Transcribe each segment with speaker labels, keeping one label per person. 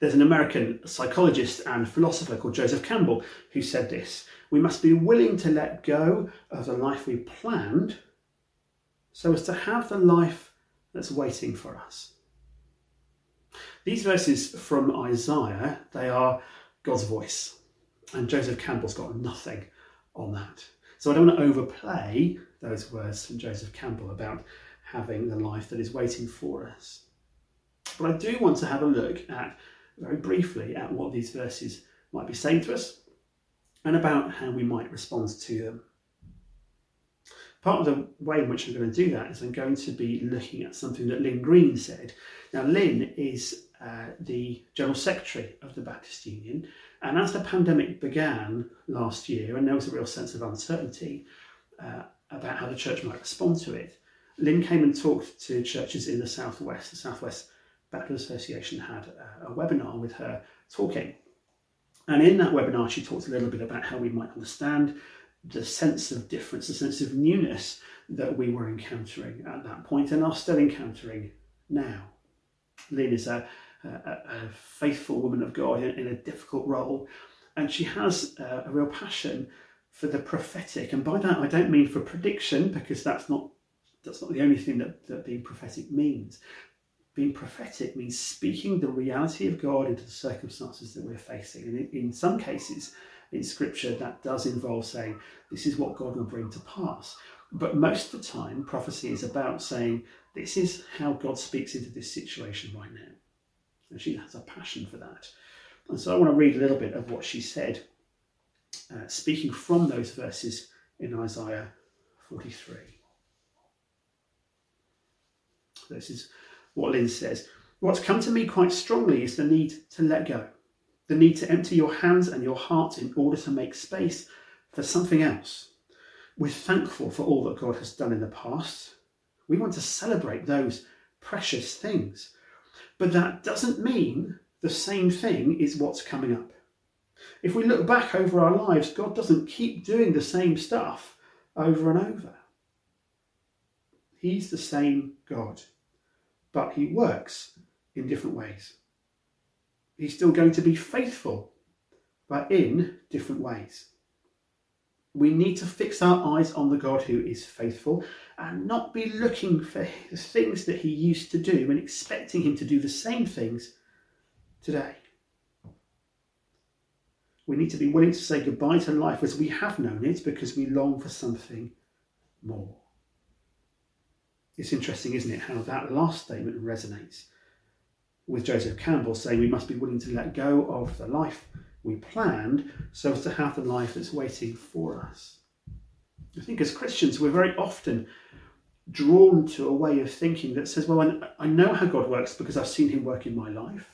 Speaker 1: There's an American psychologist and philosopher called Joseph Campbell who said this We must be willing to let go of the life we planned so as to have the life that's waiting for us. These verses from Isaiah, they are God's voice. And Joseph Campbell's got nothing on that. So I don't want to overplay those words from Joseph Campbell about having the life that is waiting for us. But I do want to have a look at, very briefly, at what these verses might be saying to us and about how we might respond to them. Part of the way in which I'm going to do that is I'm going to be looking at something that Lynn Green said. Now, Lynn is uh, the General Secretary of the Baptist Union, and as the pandemic began last year, and there was a real sense of uncertainty uh, about how the church might respond to it, Lynn came and talked to churches in the Southwest. The Southwest Baptist Association had a, a webinar with her talking. And in that webinar, she talked a little bit about how we might understand the sense of difference, the sense of newness that we were encountering at that point and are still encountering now. Lynn is a, a, a faithful woman of God in, in, a difficult role, and she has a, a real passion for the prophetic. And by that, I don't mean for prediction, because that's not that's not the only thing that, that being prophetic means. Being prophetic means speaking the reality of God into the circumstances that we're facing. And in, some cases, in Scripture, that does involve saying, This is what God will bring to pass. But most of the time, prophecy is about saying, This is how God speaks into this situation right now. And she has a passion for that. And so I want to read a little bit of what she said, uh, speaking from those verses in Isaiah 43. This is what Lynn says. What's come to me quite strongly is the need to let go the need to empty your hands and your heart in order to make space for something else. We're thankful for all that God has done in the past. We want to celebrate those precious things. But that doesn't mean the same thing is what's coming up. If we look back over our lives, God doesn't keep doing the same stuff over and over. He's the same God, but He works in different ways he's still going to be faithful, but in different ways. We need to fix our eyes on the God who is faithful and not be looking for the things that he used to do and expecting him to do the same things today. We need to be willing to say goodbye to life as we have known it because we long for something more. It's interesting, isn't it, how that last statement resonates with Joseph Campbell saying we must be willing to let go of the life we planned so as to have the life that's waiting for us. I think as Christians, we're very often drawn to a way of thinking that says, well, I know how God works because I've seen him work in my life.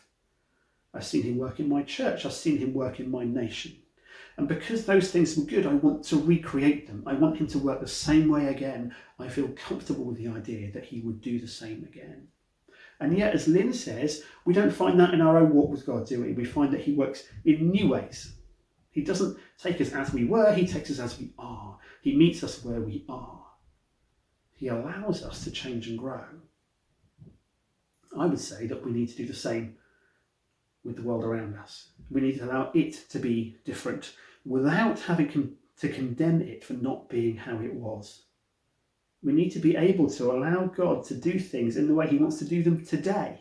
Speaker 1: I've seen him work in my church. I've seen him work in my nation. And because those things were good, I want to recreate them. I want him to work the same way again. I feel comfortable with the idea that he would do the same again. And yet, as Lynn says, we don't find that in our own walk with God, do we? We find that He works in new ways. He doesn't take us as we were, He takes us as we are. He meets us where we are. He allows us to change and grow. I would say that we need to do the same with the world around us. We need to allow it to be different without having to condemn it for not being how it was. We need to be able to allow God to do things in the way He wants to do them today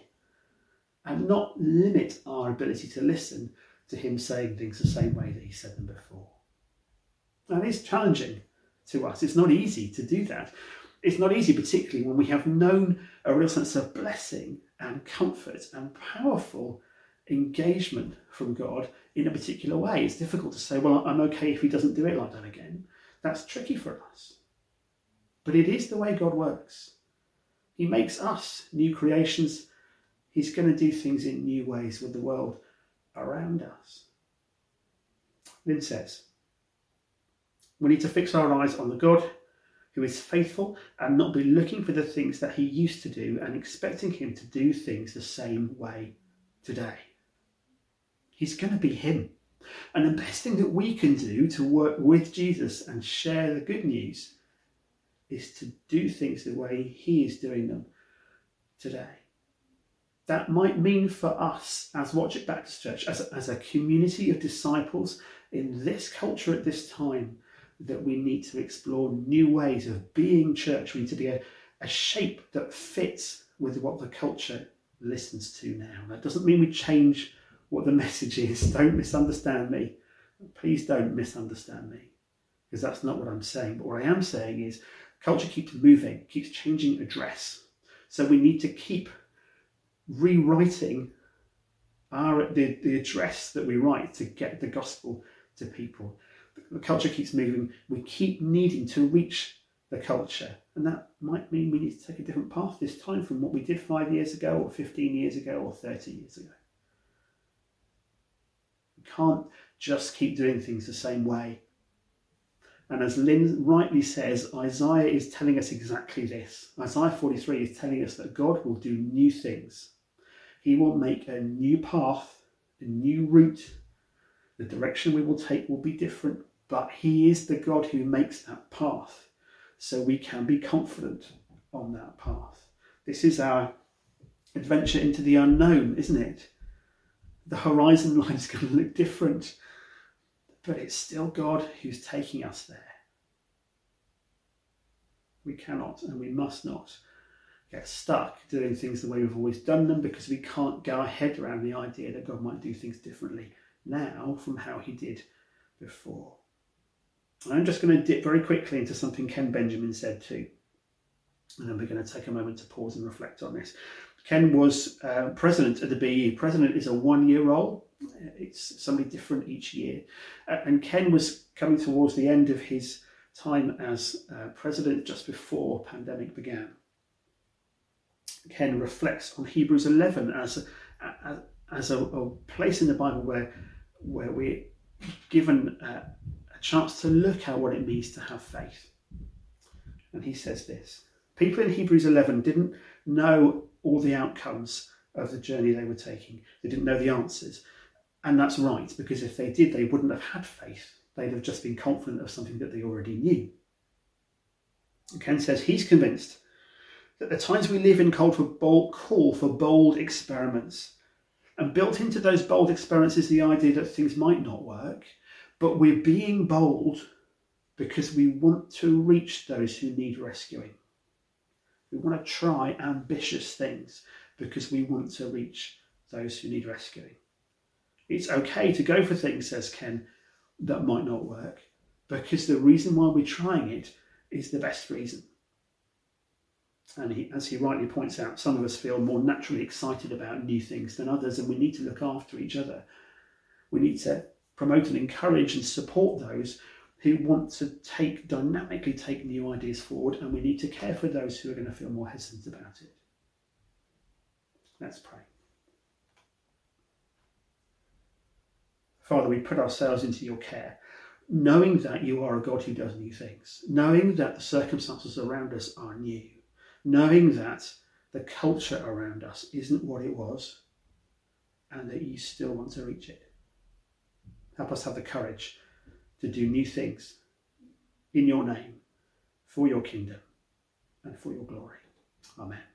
Speaker 1: and not limit our ability to listen to Him saying things the same way that He said them before. And it's challenging to us. It's not easy to do that. It's not easy, particularly when we have known a real sense of blessing and comfort and powerful engagement from God in a particular way. It's difficult to say, well, I'm okay if He doesn't do it like that again. That's tricky for us. But it is the way God works. He makes us new creations. He's going to do things in new ways with the world around us. Lynn says, we need to fix our eyes on the God who is faithful and not be looking for the things that he used to do and expecting him to do things the same way today. He's going to be him. And the best thing that we can do to work with Jesus and share the good news is to do things the way He is doing them today. that might mean for us as Watchet Baptist Church, as a, as a community of disciples in this culture at this time, that we need to explore new ways of being church. We need to be a, a shape that fits with what the culture listens to now. That doesn't mean we change what the message is. Don't misunderstand me. Please don't misunderstand me, because that's not what I'm saying. But what I am saying is culture keeps moving, keeps changing address. So we need to keep rewriting our the, the address that we write to get the gospel to people. The culture keeps moving. We keep needing to reach the culture. And that might mean we need to take a different path this time from what we did five years ago, or 15 years ago, or 30 years ago. Can't just keep doing things the same way. And as Lynn rightly says, Isaiah is telling us exactly this. Isaiah 43 is telling us that God will do new things. He will make a new path, a new route. The direction we will take will be different, but He is the God who makes that path. So we can be confident on that path. This is our adventure into the unknown, isn't it? The horizon line is going to look different but it's still God who's taking us there. We cannot and we must not get stuck doing things the way we've always done them because we can't get our head around the idea that God might do things differently now from how he did before. I'm just going to dip very quickly into something Ken Benjamin said too. And then we're going to take a moment to pause and reflect on this. Ken was uh, president of the BU. President is a one year role, it's somebody different each year. Uh, and Ken was coming towards the end of his time as uh, president just before pandemic began. Ken reflects on Hebrews 11 as a, as a, a, place in the Bible where where we're given a, a chance to look at what it means to have faith. And he says this: People in Hebrews 11 didn't know all the outcomes of the journey they were taking. They didn't know the answers. And that's right, because if they did, they wouldn't have had faith. They'd have just been confident of something that they already knew. Ken says he's convinced that the times we live in call for bold, call for bold experiments. And built into those bold experiments is the idea that things might not work, but we're being bold because we want to reach those who need rescuing. We want to try ambitious things because we want to reach those who need rescuing. It's okay to go for things, says Ken, that might not work because the reason why we're trying it is the best reason. And he, as he rightly points out, some of us feel more naturally excited about new things than others, and we need to look after each other. We need to promote and encourage and support those who want to take dynamically take new ideas forward, and we need to care for those who are going to feel more hesitant about it. Let's pray. Father, we put ourselves into your care, knowing that you are a God who does new things, knowing that the circumstances around us are new, knowing that the culture around us isn't what it was, and that you still want to reach it. Help us have the courage to do new things in your name, for your kingdom, and for your glory. Amen.